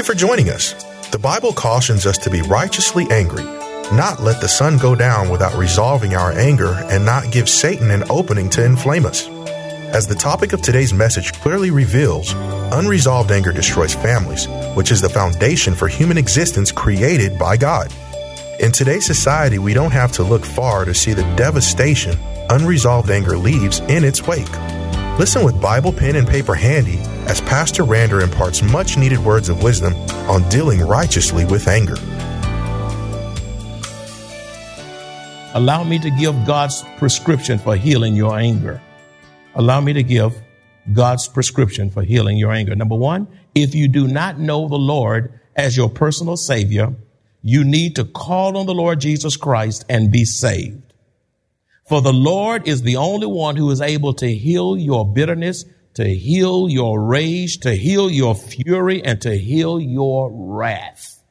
you for joining us. The Bible cautions us to be righteously angry, not let the sun go down without resolving our anger, and not give Satan an opening to inflame us. As the topic of today's message clearly reveals, unresolved anger destroys families, which is the foundation for human existence created by God. In today's society, we don't have to look far to see the devastation unresolved anger leaves in its wake. Listen with Bible, pen, and paper handy as Pastor Rander imparts much needed words of wisdom on dealing righteously with anger. Allow me to give God's prescription for healing your anger. Allow me to give God's prescription for healing your anger. Number one, if you do not know the Lord as your personal Savior, you need to call on the Lord Jesus Christ and be saved. For the Lord is the only one who is able to heal your bitterness, to heal your rage, to heal your fury, and to heal your wrath.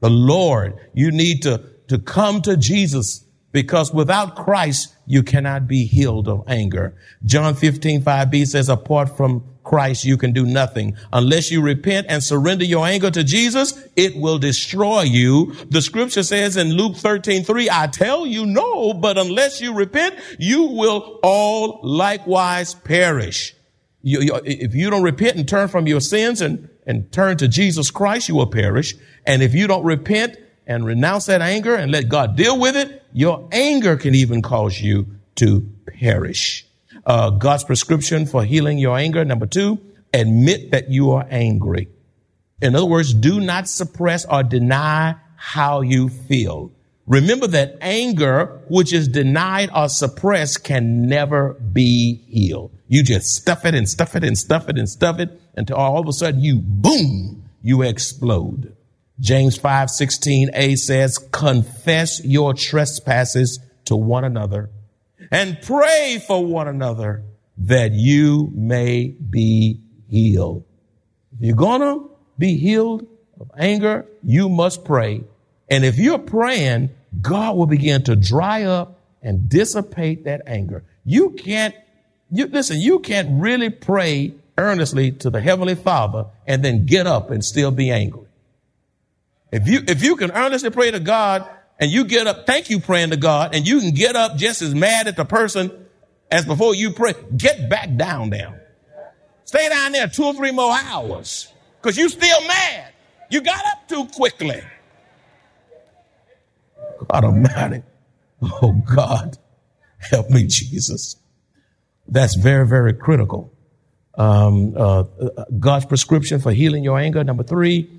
The Lord, you need to, to come to Jesus because without Christ, you cannot be healed of anger. John 15, 5b says, apart from Christ, you can do nothing. Unless you repent and surrender your anger to Jesus, it will destroy you. The scripture says in Luke 13, 3, I tell you no, but unless you repent, you will all likewise perish. You, you, if you don't repent and turn from your sins and, and turn to Jesus Christ, you will perish. And if you don't repent and renounce that anger and let God deal with it, your anger can even cause you to perish. Uh, God's prescription for healing your anger. Number two, admit that you are angry. In other words, do not suppress or deny how you feel. Remember that anger, which is denied or suppressed, can never be healed. You just stuff it and stuff it and stuff it and stuff it until all of a sudden you boom, you explode. James 5 16a says, confess your trespasses to one another and pray for one another that you may be healed. If you're gonna be healed of anger, you must pray. And if you're praying, God will begin to dry up and dissipate that anger. You can't, you, listen, you can't really pray earnestly to the Heavenly Father and then get up and still be angry. If you, if you can earnestly pray to God and you get up, thank you praying to God and you can get up just as mad at the person as before you pray, get back down there. Stay down there two or three more hours because you still mad. You got up too quickly. Almighty. Oh God, help me, Jesus. That's very, very critical. Um, uh, God's prescription for healing your anger. Number three,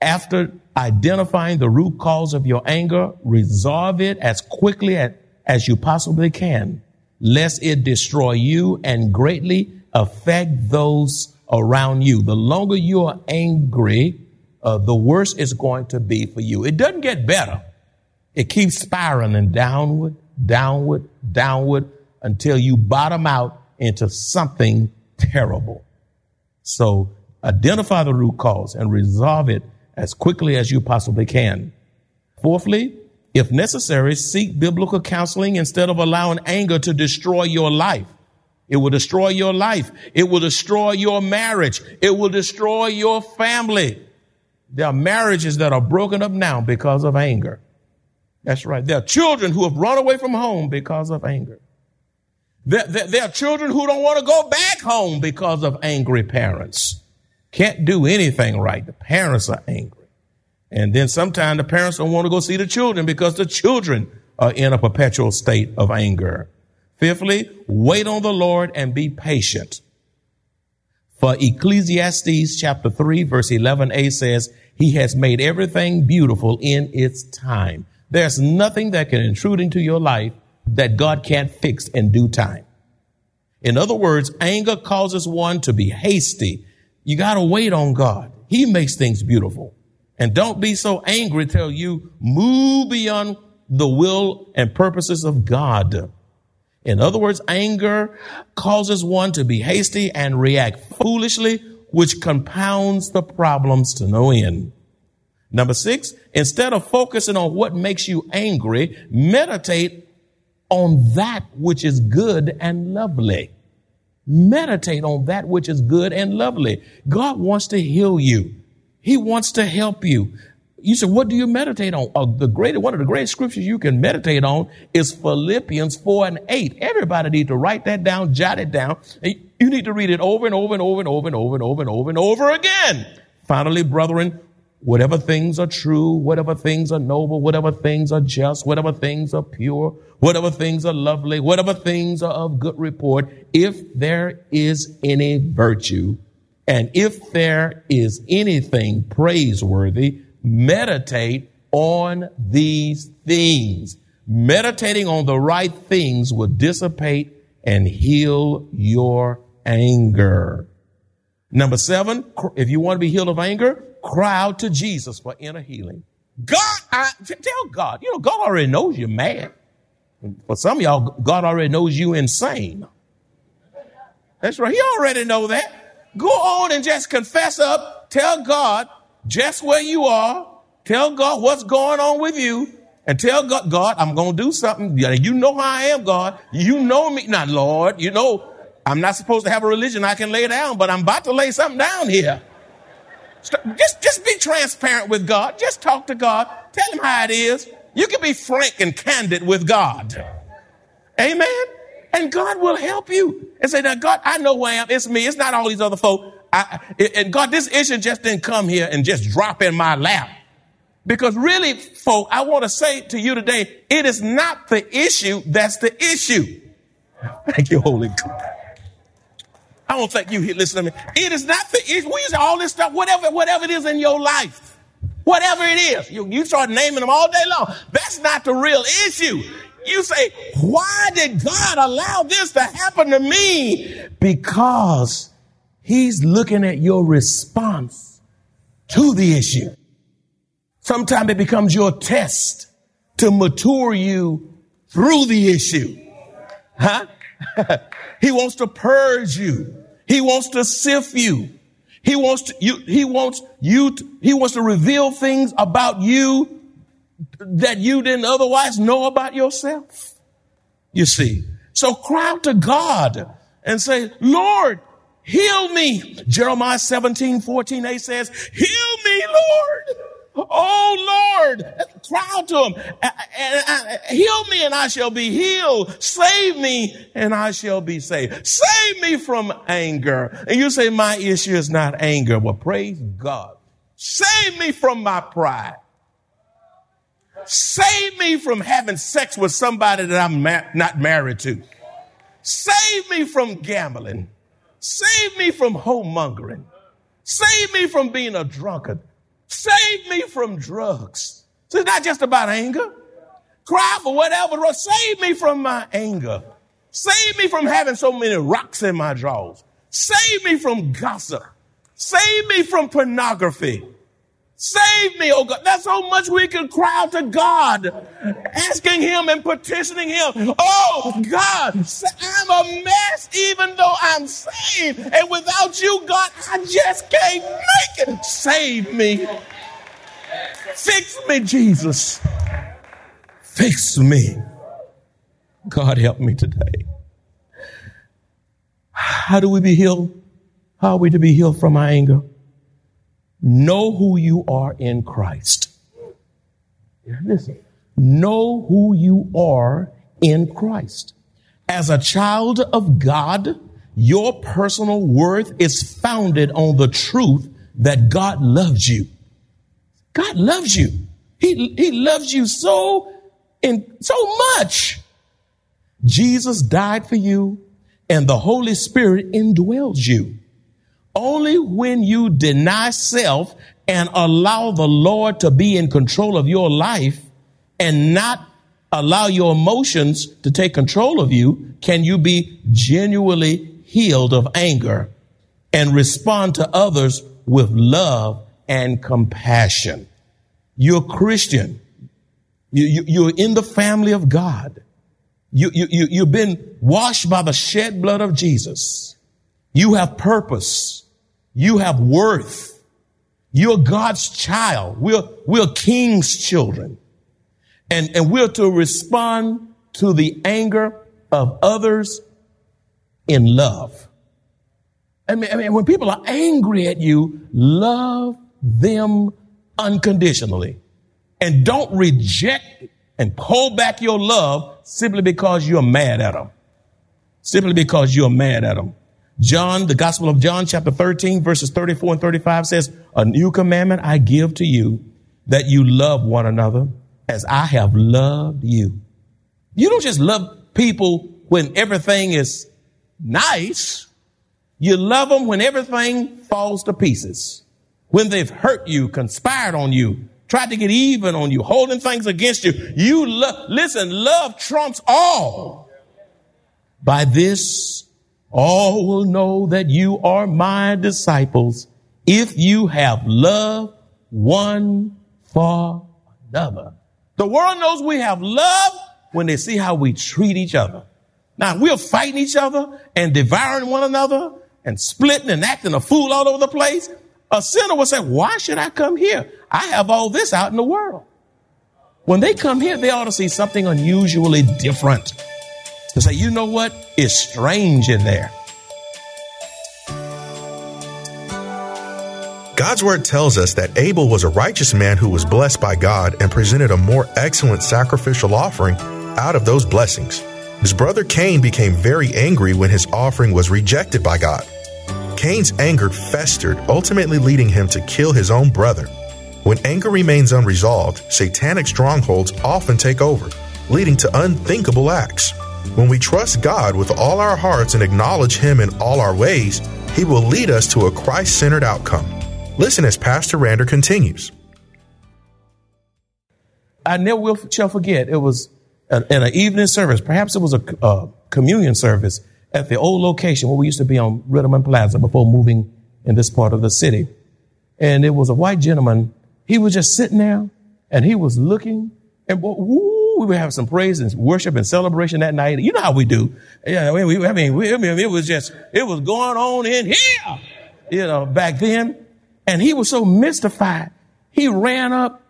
after identifying the root cause of your anger, resolve it as quickly as, as you possibly can, lest it destroy you and greatly affect those around you. The longer you are angry, uh, the worse it's going to be for you. It doesn't get better. It keeps spiraling downward, downward, downward until you bottom out into something terrible. So identify the root cause and resolve it as quickly as you possibly can. Fourthly, if necessary, seek biblical counseling instead of allowing anger to destroy your life. It will destroy your life. It will destroy your marriage. It will destroy your family. There are marriages that are broken up now because of anger. That's right. There are children who have run away from home because of anger. There, there, there, are children who don't want to go back home because of angry parents. Can't do anything right. The parents are angry. And then sometimes the parents don't want to go see the children because the children are in a perpetual state of anger. Fifthly, wait on the Lord and be patient. For Ecclesiastes chapter 3 verse 11a says, He has made everything beautiful in its time. There's nothing that can intrude into your life that God can't fix in due time. In other words, anger causes one to be hasty. You got to wait on God. He makes things beautiful. And don't be so angry till you move beyond the will and purposes of God. In other words, anger causes one to be hasty and react foolishly, which compounds the problems to no end. Number six, instead of focusing on what makes you angry, meditate on that which is good and lovely. Meditate on that which is good and lovely. God wants to heal you. He wants to help you. You said, what do you meditate on? Uh, the great, one of the great scriptures you can meditate on is Philippians 4 and 8. Everybody need to write that down, jot it down. You need to read it over and over and over and over and over and over and over and over again. Finally, brethren, whatever things are true, whatever things are noble, whatever things are just, whatever things are pure, whatever things are lovely, whatever things are of good report, if there is any virtue, and if there is anything praiseworthy, meditate on these things. Meditating on the right things will dissipate and heal your anger. Number seven, if you want to be healed of anger, cry out to Jesus for inner healing. God, I, tell God, you know, God already knows you're mad. For some of y'all, God already knows you insane. That's right. He already know that. Go on and just confess up. Tell God just where you are. Tell God what's going on with you. And tell God, God, I'm going to do something. You know how I am, God. You know me. Not, Lord, you know, I'm not supposed to have a religion I can lay down, but I'm about to lay something down here. Just, just be transparent with God. Just talk to God. Tell him how it is. You can be frank and candid with God. Amen. And God will help you and say, now God, I know who I am. It's me. It's not all these other folk. I, and God, this issue just didn't come here and just drop in my lap. Because really, folk, I want to say to you today, it is not the issue that's the issue. Thank you, Holy God. I don't think you listen to me. It is not the issue. We use all this stuff, whatever, whatever it is in your life. Whatever it is. You, you start naming them all day long. That's not the real issue. You say, why did God allow this to happen to me? Because he's looking at your response to the issue. Sometimes it becomes your test to mature you through the issue. Huh? he wants to purge you. He wants to sift you. He wants to, you, he wants you, to, he wants to reveal things about you that you didn't otherwise know about yourself. You see. So cry out to God and say, Lord, heal me. Jeremiah 17, 14, 8 says, heal me, Lord. Oh Lord, cry to him. Heal me and I shall be healed. Save me and I shall be saved. Save me from anger. And you say, my issue is not anger. Well, praise God. Save me from my pride. Save me from having sex with somebody that I'm ma- not married to. Save me from gambling. Save me from homongering. Save me from being a drunkard. Save me from drugs. So it's not just about anger. Cry for whatever. Save me from my anger. Save me from having so many rocks in my drawers. Save me from gossip. Save me from pornography. Save me, oh God. That's how much we can cry out to God, asking Him and petitioning Him. Oh God, I'm a mess even though I'm saved. And without you, God, I just can't make it. Save me. Fix me, Jesus. Fix me. God, help me today. How do we be healed? How are we to be healed from our anger? Know who you are in Christ. Listen, know who you are in Christ. As a child of God, your personal worth is founded on the truth that God loves you. God loves you. He, he loves you so in so much. Jesus died for you and the Holy Spirit indwells you. Only when you deny self and allow the Lord to be in control of your life and not allow your emotions to take control of you, can you be genuinely healed of anger and respond to others with love and compassion. You're Christian. You, you, are in the family of God. You, you, you, you've been washed by the shed blood of Jesus. You have purpose. You have worth. You're God's child. We're, we're King's children. And, and we're to respond to the anger of others in love. I mean, I mean, when people are angry at you, love them unconditionally. And don't reject and pull back your love simply because you're mad at them. Simply because you're mad at them. John, the Gospel of John, chapter 13, verses 34 and 35 says, A new commandment I give to you, that you love one another as I have loved you. You don't just love people when everything is nice. You love them when everything falls to pieces. When they've hurt you, conspired on you, tried to get even on you, holding things against you. You love, listen, love trumps all. By this, all will know that you are my disciples if you have love one for another. The world knows we have love when they see how we treat each other. Now we're fighting each other and devouring one another and splitting and acting a fool all over the place. A sinner will say, why should I come here? I have all this out in the world. When they come here, they ought to see something unusually different. To say, you know what? It's strange in there. God's word tells us that Abel was a righteous man who was blessed by God and presented a more excellent sacrificial offering out of those blessings. His brother Cain became very angry when his offering was rejected by God. Cain's anger festered, ultimately leading him to kill his own brother. When anger remains unresolved, satanic strongholds often take over, leading to unthinkable acts. When we trust God with all our hearts and acknowledge Him in all our ways, He will lead us to a Christ centered outcome. Listen as Pastor Rander continues. I never will shall forget. It was in an evening service. Perhaps it was a, communion service at the old location where we used to be on Ritterman Plaza before moving in this part of the city. And it was a white gentleman. He was just sitting there and he was looking and we were having some praise and worship and celebration that night. You know how we do. Yeah, we, I mean, we, I mean, it was just, it was going on in here, you know, back then. And he was so mystified. He ran up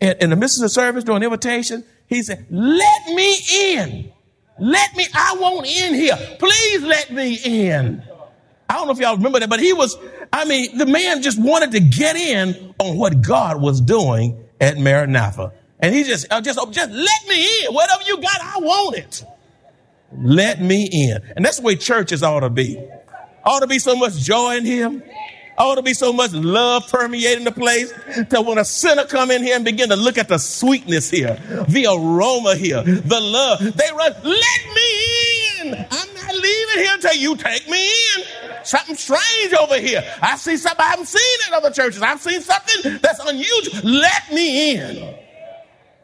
in the midst of the service during invitation he said, let me in. Let me, I want in here. Please let me in. I don't know if y'all remember that, but he was, I mean, the man just wanted to get in on what God was doing at Maranatha. And he just, uh, just, just let me in. Whatever you got, I want it. Let me in. And that's the way churches ought to be. Ought to be so much joy in him ought to be so much love permeating the place that when a sinner come in here and begin to look at the sweetness here, the aroma here, the love, they run, let me in. I'm not leaving here until you take me in. Something strange over here. I see something I haven't seen in other churches. I've seen something that's unusual. Let me in.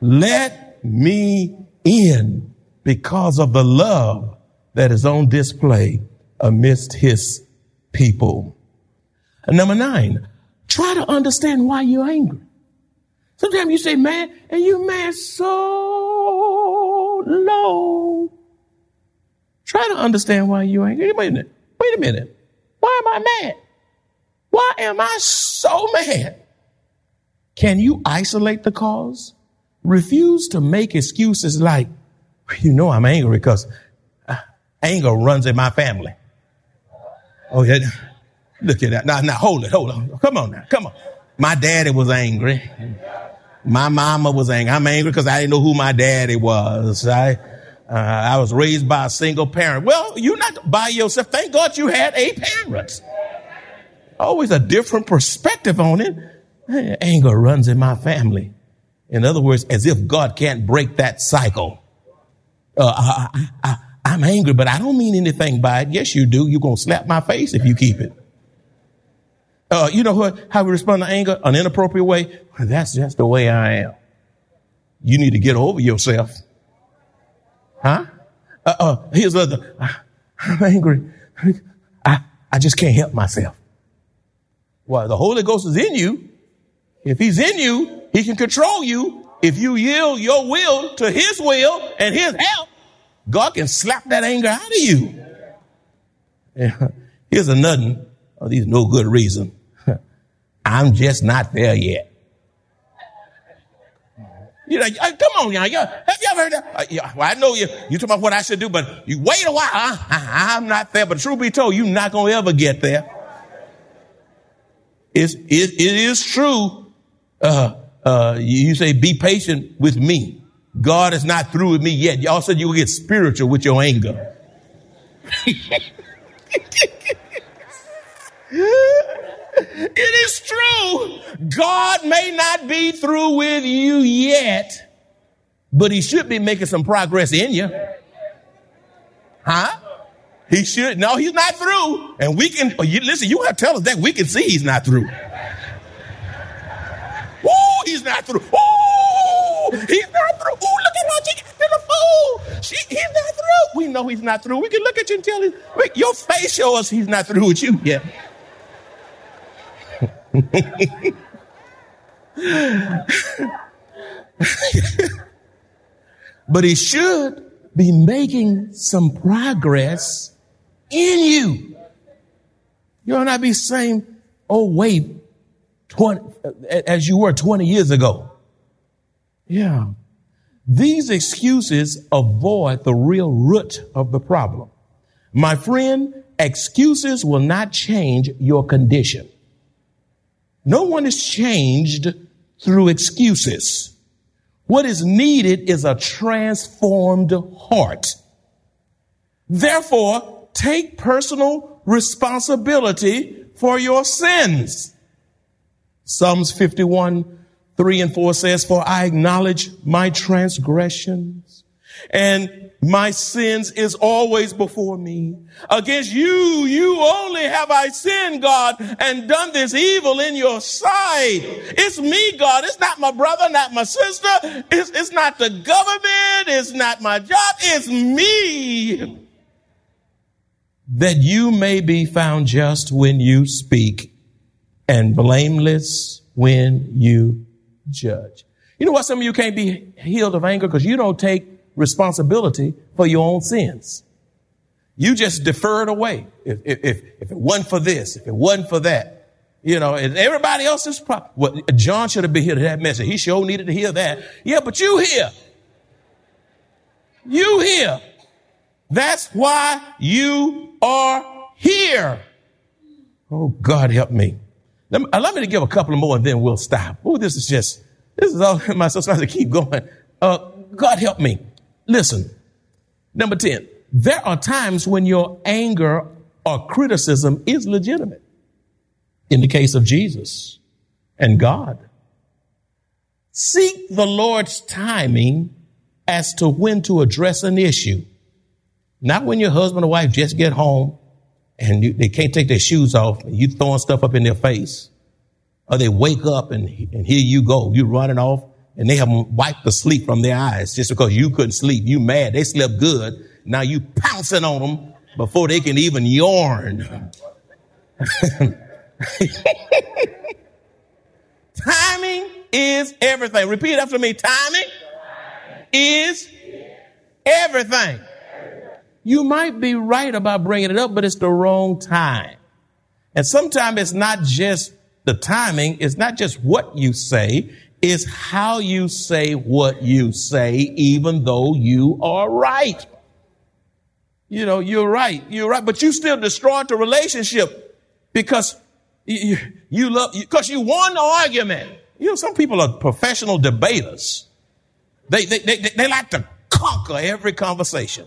Let me in because of the love that is on display amidst his people. And number nine, try to understand why you're angry. Sometimes you say man, and you mad so low. Try to understand why you're angry. Wait a minute. Wait a minute. Why am I mad? Why am I so mad? Can you isolate the cause? Refuse to make excuses like, you know, I'm angry because uh, anger runs in my family. Oh, yeah. Look at that. Now, now, hold it, hold on. Come on now, come on. My daddy was angry. My mama was angry. I'm angry because I didn't know who my daddy was. I, uh, I was raised by a single parent. Well, you're not by yourself. Thank God you had a parent. Always a different perspective on it. Anger runs in my family. In other words, as if God can't break that cycle. Uh, I, I, I, I'm angry, but I don't mean anything by it. Yes, you do. You're going to slap my face if you keep it. Uh, you know what, how we respond to anger? An inappropriate way? That's just the way I am. you need to get over yourself. Huh? Uh, uh, here's other. I'm angry. I, I just can't help myself. Well, the Holy Ghost is in you. If he's in you, he can control you. If you yield your will to his will and his help, God can slap that anger out of you. Here's another of these no good reason. I'm just not there yet. You know, uh, come on, y'all. Have you ever heard that? Uh, yeah, well, I know you. You talk about what I should do, but you wait a while. I, am not there. But truth be told, you're not to ever get there. It's, it, it is true. Uh, uh, you say, be patient with me. God is not through with me yet. Y'all said you will get spiritual with your anger. It is true. God may not be through with you yet, but he should be making some progress in you. Huh? He should. No, he's not through. And we can, listen, you have to tell us that we can see he's not through. He's not through. Ooh, he's not through. Ooh, look at how she got to the. She, he's not through. We know he's not through. We can look at you and tell him, your face shows us he's not through with you yet. but he should be making some progress in you. You'll not be saying, oh, wait, 20, as you were 20 years ago. Yeah. These excuses avoid the real root of the problem. My friend, excuses will not change your condition. No one is changed through excuses. What is needed is a transformed heart. Therefore, take personal responsibility for your sins. Psalms 51, 3 and 4 says, For I acknowledge my transgressions and my sins is always before me. Against you, you only have I sinned, God, and done this evil in your sight. It's me, God. It's not my brother, not my sister. It's, it's not the government. It's not my job. It's me. That you may be found just when you speak and blameless when you judge. You know what? Some of you can't be healed of anger because you don't take responsibility for your own sins. You just defer it away. If, if, if, it wasn't for this, if it wasn't for that, you know, and everybody else's problem. Well, John should have been here to that message. He sure needed to hear that. Yeah, but you here. You here. That's why you are here. Oh, God help me. Allow me to give a couple more and then we'll stop. Oh, this is just, this is all my sister to keep going. Uh, God help me. Listen, number 10, there are times when your anger or criticism is legitimate. In the case of Jesus and God. Seek the Lord's timing as to when to address an issue. Not when your husband or wife just get home and you, they can't take their shoes off and you throwing stuff up in their face. Or they wake up and, and here you go. You running off and they have wiped the sleep from their eyes just because you couldn't sleep. You mad. They slept good. Now you pouncing on them before they can even yarn. Timing is everything. Repeat after me. Timing is everything. You might be right about bringing it up, but it's the wrong time. And sometimes it's not just the timing. It's not just what you say it's how you say what you say, even though you are right. You know, you're right. You're right. But you still destroyed the relationship because you, you love, because you won the argument. You know, some people are professional debaters. They, they, they, they like to conquer every conversation.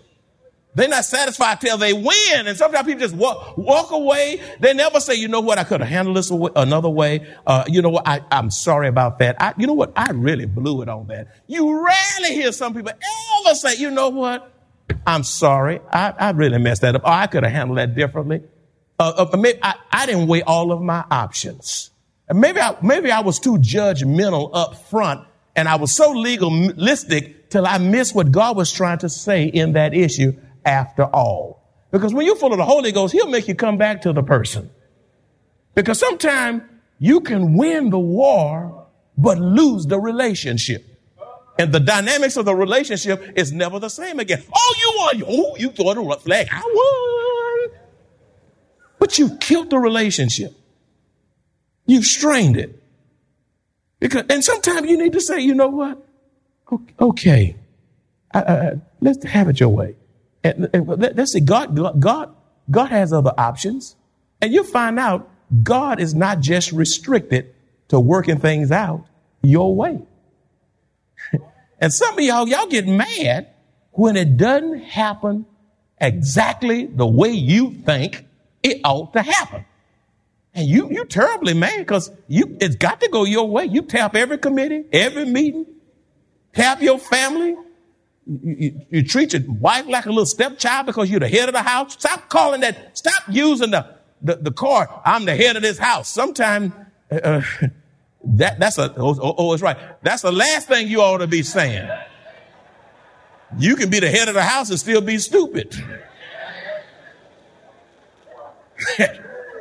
They're not satisfied till they win. And sometimes people just walk, walk away. They never say, you know what, I could have handled this another way. Uh, you know what, I, am sorry about that. I, you know what, I really blew it on that. You rarely hear some people ever say, you know what, I'm sorry. I, I really messed that up. Oh, I could have handled that differently. Uh, uh, maybe I, I didn't weigh all of my options. And maybe I, maybe I was too judgmental up front And I was so legalistic till I missed what God was trying to say in that issue after all. Because when you're full of the Holy Ghost, He'll make you come back to the person. Because sometimes you can win the war, but lose the relationship. And the dynamics of the relationship is never the same again. Oh, you won. Oh, you threw the flag. I won. But you killed the relationship. You've strained it. Because, and sometimes you need to say, you know what? Okay. I, I, let's have it your way. Let's see, God, God, God has other options. And you'll find out God is not just restricted to working things out your way. and some of y'all, y'all get mad when it doesn't happen exactly the way you think it ought to happen. And you, you terribly mad because you, it's got to go your way. You tap every committee, every meeting, tap your family. You, you, treat your wife like a little stepchild because you're the head of the house. Stop calling that, stop using the, the, the card. I'm the head of this house. Sometimes, uh, that, that's a, oh, oh, oh, it's right. That's the last thing you ought to be saying. You can be the head of the house and still be stupid.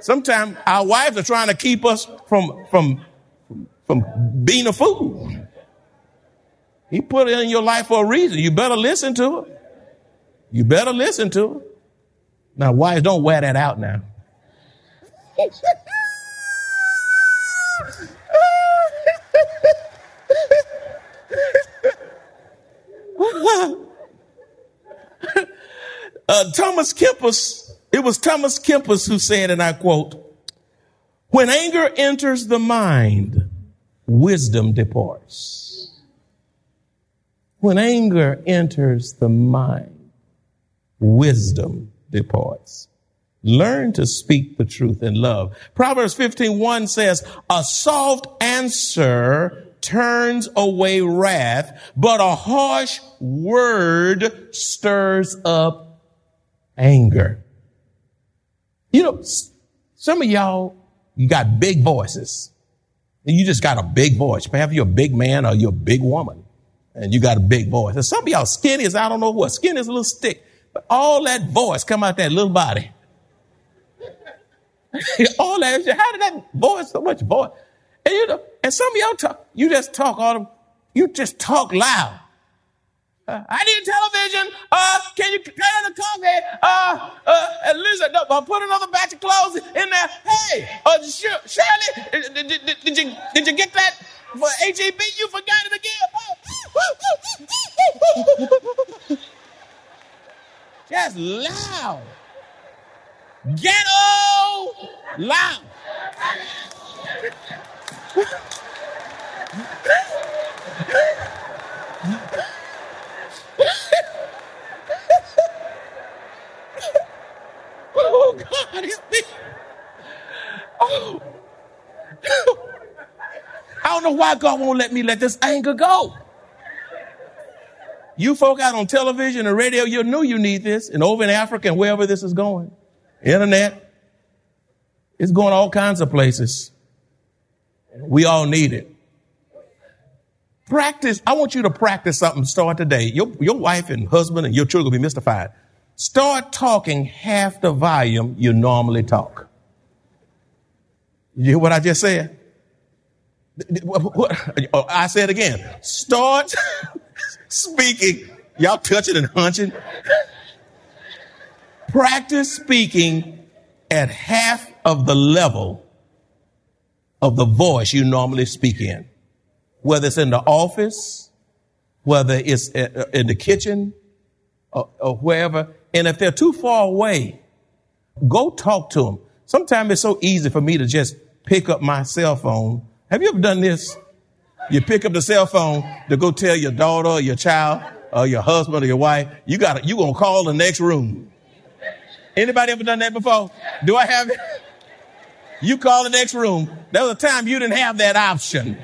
Sometimes our wives are trying to keep us from, from, from being a fool. He put it in your life for a reason. You better listen to it. You better listen to it. Now, wives, don't wear that out now. uh, Thomas Kempis, it was Thomas Kempis who said, and I quote, when anger enters the mind, wisdom departs. When anger enters the mind, wisdom departs. Learn to speak the truth in love. Proverbs 15:1 says, "A soft answer turns away wrath, but a harsh word stirs up anger." You know, some of y'all, you got big voices. You just got a big voice. Perhaps you're a big man or you're a big woman. And you got a big voice. And some of y'all skinny is, I don't know what. Skin is a little stick. But all that voice come out that little body. all that. How did that voice so much voice? And you know, and some of y'all talk, you just talk all the, you just talk loud. Uh, I need television. Uh, can you get the coffee? Uh, uh, Lisa, no, uh, put another batch of clothes in there. Hey, uh, Shirley, did, did, did, did, you did you get that for HEB? You forgot it again. Just loud. Ghetto loud. oh God, me. Oh. I don't know why God won't let me let this anger go. You folk out on television and radio, you know you need this. And over in Africa and wherever this is going. Internet. It's going all kinds of places. We all need it. Practice. I want you to practice something. Start today. Your, your wife and husband and your children will be mystified. Start talking half the volume you normally talk. You hear what I just said? I said again. Start speaking. Y'all touching and hunching. Practice speaking at half of the level of the voice you normally speak in. Whether it's in the office, whether it's in uh, the kitchen, or, or wherever. And if they're too far away, go talk to them. Sometimes it's so easy for me to just pick up my cell phone. Have you ever done this? You pick up the cell phone to go tell your daughter or your child or your husband or your wife, you got you gonna call the next room. Anybody ever done that before? Do I have it? You call the next room. There was a time you didn't have that option.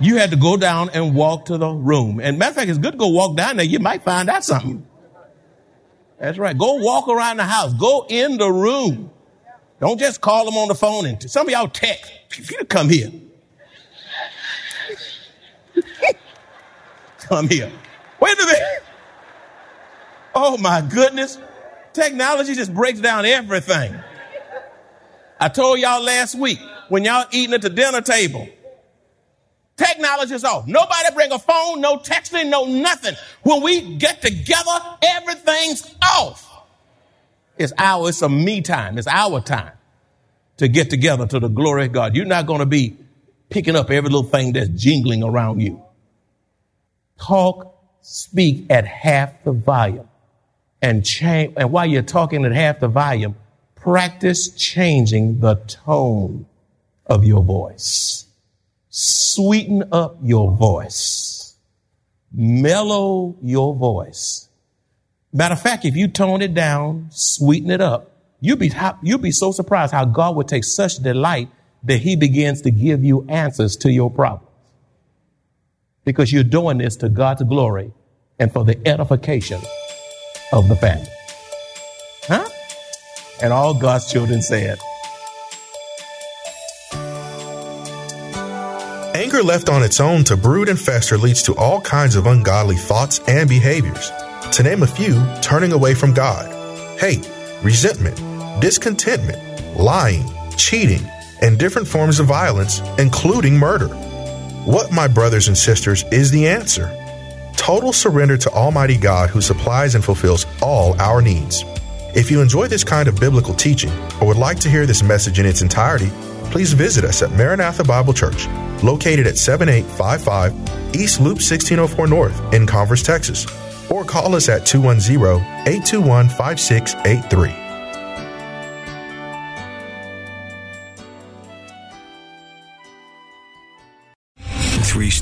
You had to go down and walk to the room. And matter of fact, it's good to go walk down there. You might find out something. That's right. Go walk around the house. Go in the room. Don't just call them on the phone. And some of y'all text. You come here. Come here. Wait a minute. Oh my goodness. Technology just breaks down everything. I told y'all last week when y'all eating at the dinner table, technology is off. Nobody bring a phone, no texting, no nothing. When we get together, everything's off. It's our, it's a me time. It's our time to get together to the glory of God. You're not going to be picking up every little thing that's jingling around you. Talk, speak at half the volume and change. And while you're talking at half the volume, practice changing the tone of your voice. Sweeten up your voice. Mellow your voice. Matter of fact, if you tone it down, sweeten it up, you'll be, you'll be so surprised how God would take such delight that he begins to give you answers to your problems. Because you're doing this to God's glory and for the edification of the family. Huh? And all God's children said, Anger left on its own to brood and fester leads to all kinds of ungodly thoughts and behaviors. To name a few, turning away from God, hate, resentment, discontentment, lying, cheating, and different forms of violence, including murder. What, my brothers and sisters, is the answer? Total surrender to Almighty God who supplies and fulfills all our needs. If you enjoy this kind of biblical teaching or would like to hear this message in its entirety, please visit us at Maranatha Bible Church, located at 7855 East Loop 1604 North in Converse, Texas or call us at 210 821 5683.